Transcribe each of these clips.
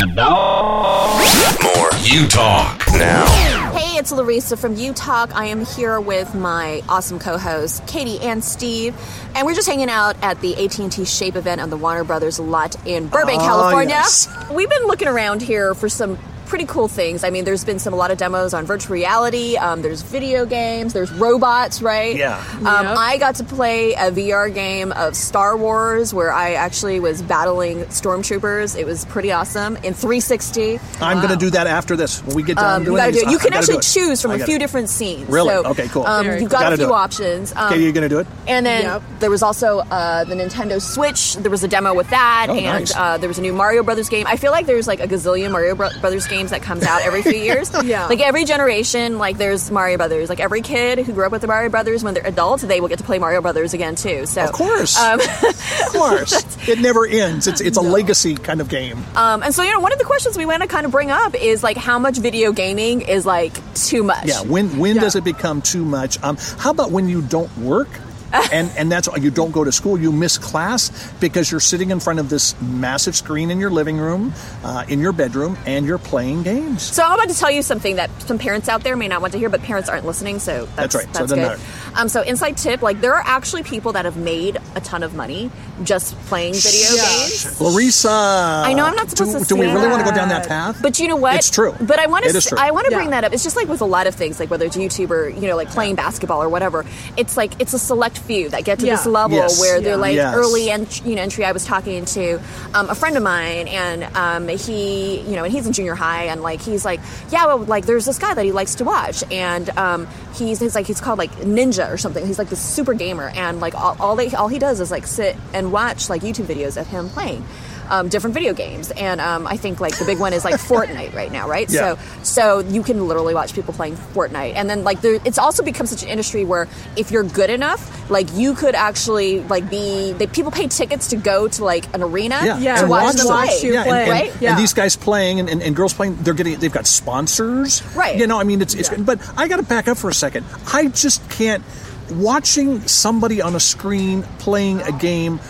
And now, more You Talk. Now, Hey, it's Larissa from U Talk. I am here with my awesome co-hosts, Kati and Steve, and we're just hanging out at the AT&T Shape event on the Warner Brothers lot in Burbank, Ah, California. yes. We've been looking around here for some pretty cool things. I mean, there's been some a lot of demos on virtual reality. Um, there's video games. There's robots, right? Yeah. Um, I got to play a VR game of Star Wars where I actually was battling stormtroopers. It was pretty awesome in 360. I'm going to do that after this. When we get done Um, doing you these, do it. You I- I can actually do choose from a gotta- few different scenes. Really? So, Okay, cool. Um, you've cool. got Gotta a few options. Um, Okay, you're going to do it? and then Yep. there was also uh, the Nintendo Switch. There was a demo with that, Oh, and nice. uh, there was a new Mario Brothers game. I feel like there's like a gazillion Mario Bro- Brothers games that comes out every few years. Yeah. Like every generation, like there's Mario Brothers. Like every kid who grew up with the Mario Brothers, when they're adults, they will get to play Mario Brothers again too. So Of course. Um, of course. it never ends. It's it's a legacy kind of game. um, and so you know, one of the questions we want to kind of bring up is like how much video gaming is like too much. yeah. When when Yeah. does it become too much? Um, how about when you don't work? and and that's why you don't go to school. You miss class because you're sitting in front of this massive screen in your living room, uh, in your bedroom, and you're playing games. So I'm about to tell you something that some parents out there may not want to hear, but parents aren't listening, so that's, That's right. That's doesn't good. Matter. Um, so inside tip, like there are actually people that have made a ton of money just playing video Yeah. games. Larissa, I know I'm not supposed do, to Do we say really want to go down that. that path? But you know what? It's true. But I want It is to. true. I want to Yeah. bring that up. It's just like with a lot of things, like whether it's YouTube or you know, like playing basketball or whatever. It's like it's a select few that get to Yeah. this level Yes. where they're like Yes. early ent- you know entry. I was talking to um, a friend of mine, and um, he you know, and he's in junior high, and like he's like, yeah, well, like there's this guy that he likes to watch, and um, he's he's like he's called like Ninja or something. He's like this super gamer, and like all all, they, all he does is like sit and watch like YouTube videos of him playing. Um, different video games, and um, I think like the big one is like Fortnite right now, right? Yeah. So so you can literally watch people playing Fortnite, and then like there, it's also become such an industry where if you're good enough, like you could actually like be. They, people pay tickets to go to like an arena Yeah, Yeah, to and watch, watch them them. play. you yeah, play, and, and, right? and Yeah. these guys playing and, and, and girls playing, they're getting, they've got sponsors, Right. You know, I mean, it's, it's. Yeah. But I got to back up for a second. I just can't watching somebody on a screen playing a game.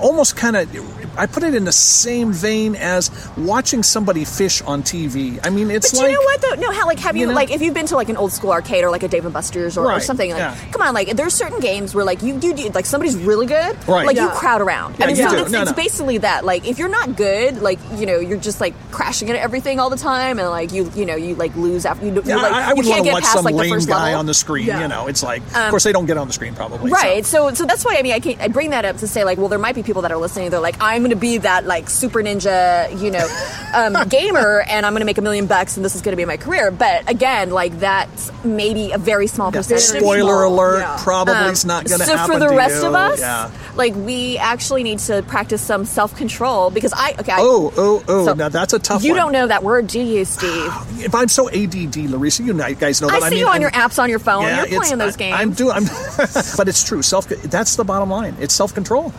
Almost kind of, I put it in the same vein as watching somebody fish on TV. I mean, it's But like you know what though? No, how like have you, You know? like if you've been to like an old school arcade or like a Dave and Buster's or, or something like yeah. come on, like there's certain games where like you you do like somebody's really good, Right. Like you crowd around. Yeah, I mean, you so do. it's, No, it's no. basically that. Like if you're not good, like you know you're just like crashing into everything all the time, and like you you know you like lose after you, Yeah, you like I, I you would can't want to get watch past some like the lame first guy level. on the screen. Yeah. You know, it's like, of um, course, they don't get on the screen probably. so- Right. So, so that's why I mean I, can't, I bring that up to say like, well, there might be people that are listening. They're like, I'm going to be that like super ninja, you know, um, gamer, and I'm going to make a million bucks, and this is going to be my career. But again, like that's maybe a very small percentage. Spoiler people. alert, Yeah. probably Um, it's not going to so happen So for the rest you. of us, yeah. like we actually need to practice some self control because I okay. I, Oh, oh, oh! So, now that's a tough one. you one. don't know that word, do you, Steve? If I'm so ADD, Larissa, you know- guys know that. I see mean, you on I'm- your apps on your phone. Yeah, You're playing those I- games. I'm doing. I'm, but it's true. Self. That's the bottom line. It's self control.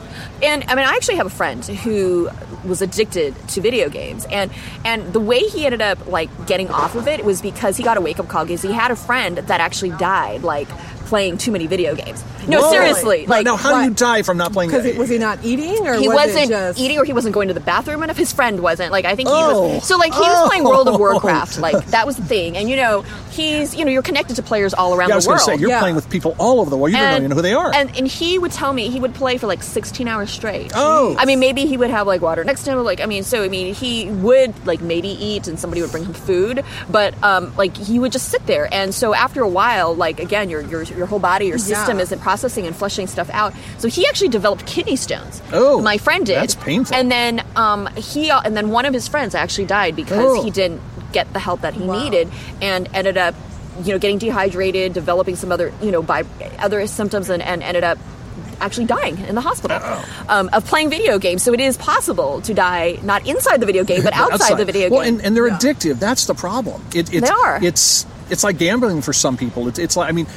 And I mean, I actually have a friend who was addicted to video games, and and the way he ended up like getting off of it was because he got a wake up call because he had a friend that actually died like playing too many video games. No, Whoa. seriously, Now- like now, how do you die from not playing? Because was he not eating, or he was wasn't it just eating or he wasn't going to the bathroom enough. His friend wasn't. Like I think he Oh. was. So like he was playing World of Oh. Warcraft. Like that was the thing. And you know he's you know you're connected to players all around the world. Yeah, I was the going world. to say you're Yeah. playing with people all over the world. You don't even know who they are. And and he would tell me he would play for like 16 hours straight. Oh. I mean maybe he would have like water next to him. Like I mean so I mean he would like maybe eat and somebody would bring him food, but um like he would just sit there. And so after a while, like again your your your whole body your system Yeah. isn't processing and flushing stuff out. So he actually developed kidney stones. Oh, my friend did. that's painful. And then um he and then one of his friends actually died because Oh. he didn't get the help that he needed and ended up you know getting dehydrated developing some other you know by other symptoms and, and ended up actually dying in the hospital um, of playing video games so it is possible to die not inside the video game but outside, the video well, game and, and they're addictive. That's the problem. It, it's, They are. It's it's like gambling for some people. It's, it's like I mean,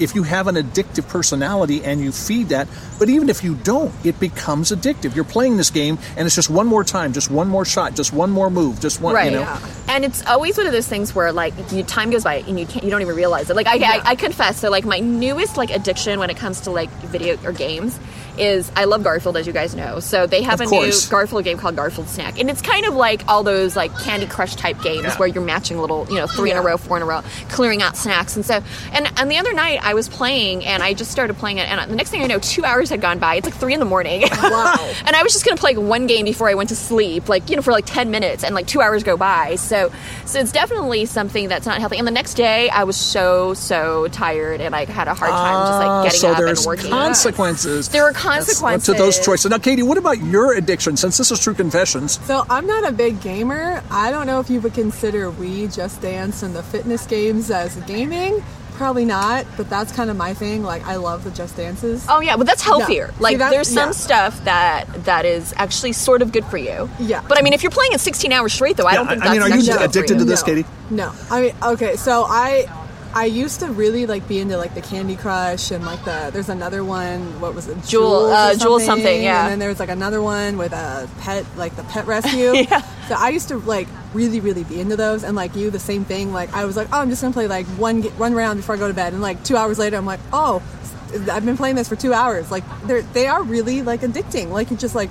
if you have an addictive personality and you feed that, but even if you don't, it becomes addictive. You're playing this game, and it's just one more time, just one more shot, just one more move, just one. right You know, and it's always one of those things where like you, time goes by and you can't you don't even realize it like I, I, I confess so like my newest like addiction when it comes to like video or games is I love Garfield, as you guys know. So they have Of a course. new Garfield game called Garfield Snack, and it's kind of like all those like Candy Crush type games Yeah. where you're matching little, you know, three in a row, four in a row, clearing out snacks. And so, and and the other night I was playing, and I just started playing it, and the next thing I know, two hours had gone by. It's like three in the morning. Wow. and I was just gonna play like one game before I went to sleep, like you know, for like ten minutes, and like two hours go by. So, so it's definitely something that's not healthy. And the next day, I was so so tired, and I had a hard time just like getting Ah, so up and working. consequences. There were what- consequences. to those choices. Now, Kati, what about your addiction? Since this is True Confessions, So I'm not a big gamer. I don't know if you would consider Wii Just Dance, and the fitness games as gaming. Probably not, but that's kind of my thing. Like I love the Just Dances. Oh yeah, but that's healthier. See, Like that- there's some yeah. stuff that that is actually sort of good for you. Yeah. But I mean, if you're playing it 16 hours straight, though, I Yeah, don't think I- I that's mean, are you actually good for addicted to this, no, Kati? No, I mean, okay. So I, I used to really like be into like the Candy Crush and like the. There's another one. What was it? Jewel- uh, Jewel something, yeah. And then there was like another one with a pet, like the pet rescue. Yeah. So I used to like really, really be into those, and like you, the same thing. Like I was like, oh, I'm just gonna play like one one round before I go to bed, and like two hours later, I'm like, oh, I've been playing this for two hours. Like they're they are really like addicting. Like it's just like.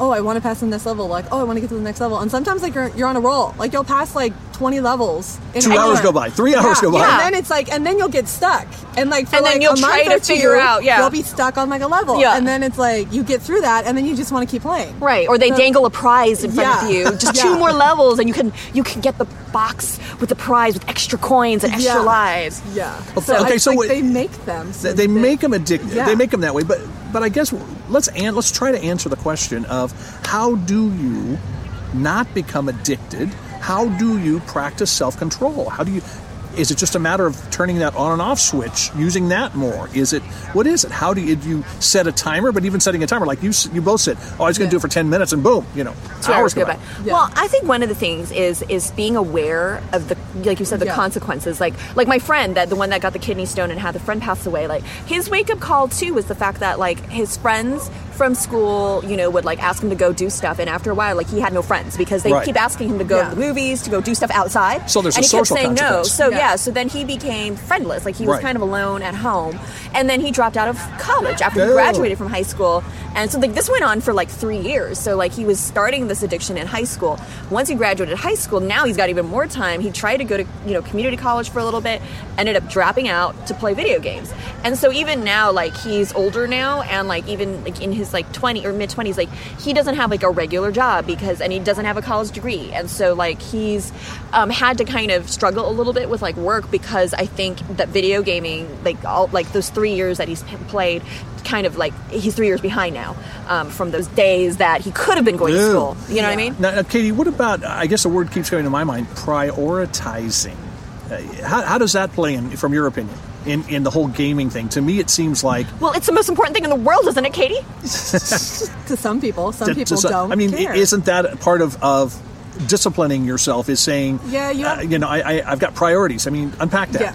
Oh, I want to pass the next level. Like, oh, I want to get to the next level. And sometimes, like, you're, you're on a roll. Like, you'll pass like 20 levels. In Two an hours hour. go by. Three hours Yeah, go by. Yeah, and then it's like, and then you'll get stuck. And like, for And then like you'll a try month to or two, figure out, yeah. you'll be stuck on like a level. Yeah. And then it's like, you get through that, and then you just want to keep playing. Right, or they So- dangle a prize in front Yeah. of you. Just Yeah. two more levels, and you can you can get the box with the prize with extra coins and extra Yeah. lives. Yeah. Okay, okay, so like, what- they make them. so they, they make them addictive. Yeah. They make them that way. But but I guess let's an- let's try to answer the question of how do you not become addicted? How do you practice self control? How do you? Is it just a matter of turning that on and off switch, using that more? Is it what is it? How do you, do you set a timer? But even setting a timer, like you you both said, oh, I was going to do it for ten minutes, and boom, you know, Two hours go by. Yeah. Well, I think one of the things is is being aware of the like you said the Yeah. consequences. Like like my friend that the one that got the kidney stone and had the friend pass away. Like his wake up call too was the fact that like his friends from school, you know, would like ask him to go do stuff, and after a while, like he had no friends because they Right. keep asking him to go Yeah. to the movies, to go do stuff outside. So there's and a he kept social saying no. So Yeah. yeah, so then he became friendless. Like he was Right. kind of alone at home, and then he dropped out of college after he Oh. graduated from high school. And so like this went on for like three years. So like he was starting this addiction in high school. Once he graduated high school, now he's got even more time. He tried to go to you know community college for a little bit, ended up dropping out to play video games. And so even now, like he's older now, and like even like in his like twenty or mid twenties, like he doesn't have like a regular job because and he doesn't have a college degree, and so like he's um, had to kind of struggle a little bit with like work because I think that video gaming, like all like those three years that he's played, kind of like he's three years behind now um, from those days that he could have been going to school. You know what I mean? Now, now, Kati, what about? I guess the word keeps coming to my mind: prioritizing. Uh, how, how does that play in, from your opinion, in in the whole gaming thing? To me, it seems like Well, it's the most important thing in the world, isn't it, Kati? to some people. Some to- to people some- don't. I mean, care. isn't that part of of disciplining yourself? Is saying, Yeah, you uh, you know, I, I I've got priorities. I mean, unpack that. Yeah.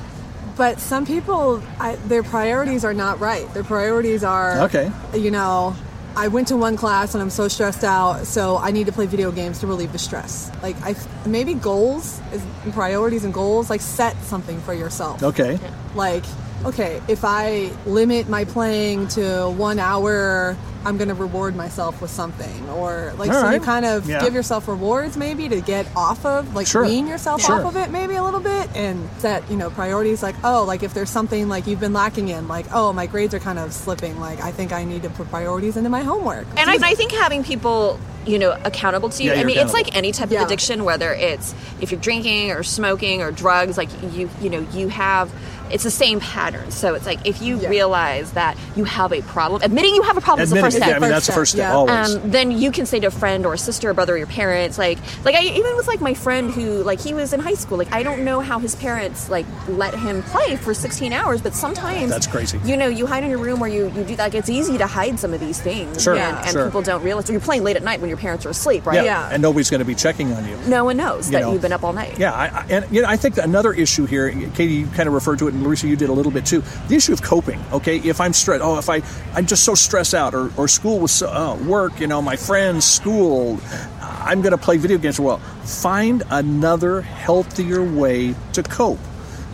But some people, I, their priorities are not right. Their priorities are, Okay. you know, I went to one class and I'm so stressed out, so I need to play video games to relieve the stress. Like, I maybe goals, is priorities and goals, like set something for yourself. Okay. Like, okay, if I limit my playing to one hour, I'm going to reward myself with something. Or, like, All so you kind of Yeah. give yourself rewards maybe to get off of, like, Sure. wean yourself Sure. off of it maybe a little bit and set, you know, priorities like, oh, like if there's something like you've been lacking in, like, oh, my grades are kind of slipping, like, I think I need to put priorities into my homework. And I, I think having people, you know, accountable to you. Yeah, I mean, it's like any type Yeah. of addiction, whether it's if you're drinking or smoking or drugs. Like you, you know, you have. It's the same pattern. So it's like if you Yeah. realize that you have a problem, admitting you have a problem is the first step. yeah, I mean, that's the first step yeah. always. um, then you can say to a friend or a sister or brother or your parents like like I even with like my friend who like he was in high school like I don't know how his parents like let him play for 16 hours but sometimes That's crazy. you know you hide in your room where you, you do like it's easy to hide some of these things Sure, and, and sure. people don't realize you're playing late at night when your parents are asleep right yeah. And nobody's going to be checking on you. no one knows You that know. you've been up all night Yeah, I, I, and you know, I think another issue here, Kati, you kind of referred to it, and Larissa, you did a little bit too. The issue of coping. Okay, if I'm stressed, oh, if I I'm just so stressed out, or, or school was so, uh, work, you know, my friends, school, I'm going to play video games. Well, find another healthier way to cope.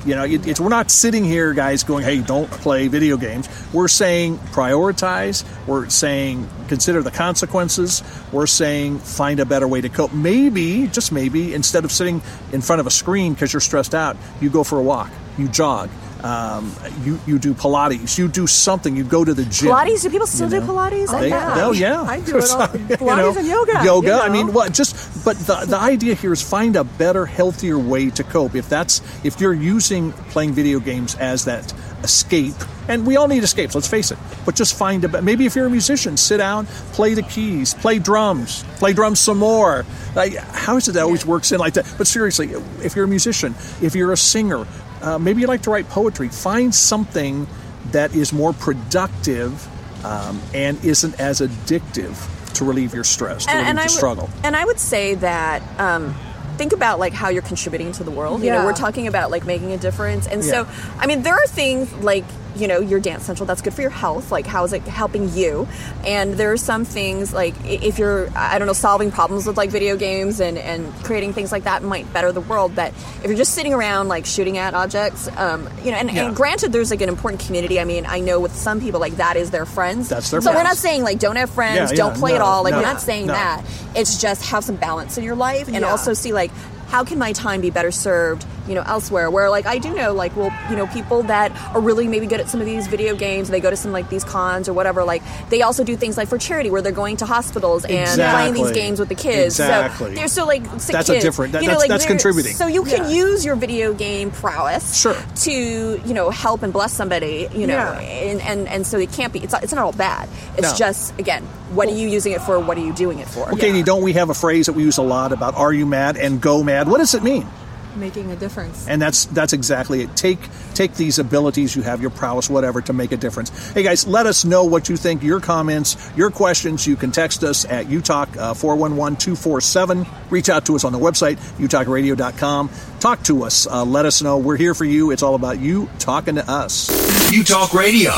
You know, it, it's we're not sitting here, guys, going, "Hey, don't play video games." We're saying prioritize. We're saying consider the consequences. We're saying find a better way to cope. Maybe, just maybe, instead of sitting in front of a screen because you're stressed out, you go for a walk, you jog, um, you you do Pilates, you do something, you go to the gym. Pilates? Do people still You do? Pilates? They, yeah. oh yeah, I do it all- You Pilates and yoga, Yoga. you I mean, what? Just but the the idea here is find a better, healthier way to cope. If that's if you're using playing video games as that escape, and we all need escapes. Let's face it. But just find a maybe if you're a musician, sit down, play the keys, play drums, play drums some more. Like, how is it that always works in like that? But seriously, if you're a musician, if you're a singer, uh, maybe you like to write poetry. Find something that is more productive um, and isn't as addictive to relieve your stress, to relieve and the I would- struggle. And I would say that um, think about like how you're contributing to the world. You know, we're talking about like making a difference, and Yeah. so I mean, there are things like you know your dance central that's good for your health like how is it helping you and there are some things like if you're i don't know solving problems with like video games and and creating things like that might better the world but if you're just sitting around like shooting at objects um you know and, Yeah. and granted there's like an important community i mean i know with some people like that is their friends That's their friends. so we're not saying like don't have friends Yeah, yeah, don't play at all like no, we're not saying no. that it's just have some balance in your life and Yeah. also see like how can my time be better served you know elsewhere where like i do know like well you know people that are really maybe good at some of these video games they go to some like these cons or whatever like they also do things like for charity where they're going to hospitals and playing these games with the kids Exactly. so they're so like sick That's a different- that- you know, that's- like, that's contributing. so you can Yeah. use your video game prowess Sure. to you know help and bless somebody you know Yeah. and, and and so it can't be it's, it's not all bad it's No. just again what are you using it for what are you doing it for Well, Kati, don't we have a phrase that we use a lot about "Are you mad?" and "Go mad"? What does it mean? Making a difference. And that's that's exactly it. Take take these abilities you have, your prowess, whatever, to make a difference. Hey guys, let us know what you think. Your comments, your questions. You can text us at utalk four one one two four seven. Reach out to us on the website utalkradio.com. Talk to us. Uh, let us know. We're here for you. It's all about you talking to us. You Talk Radio.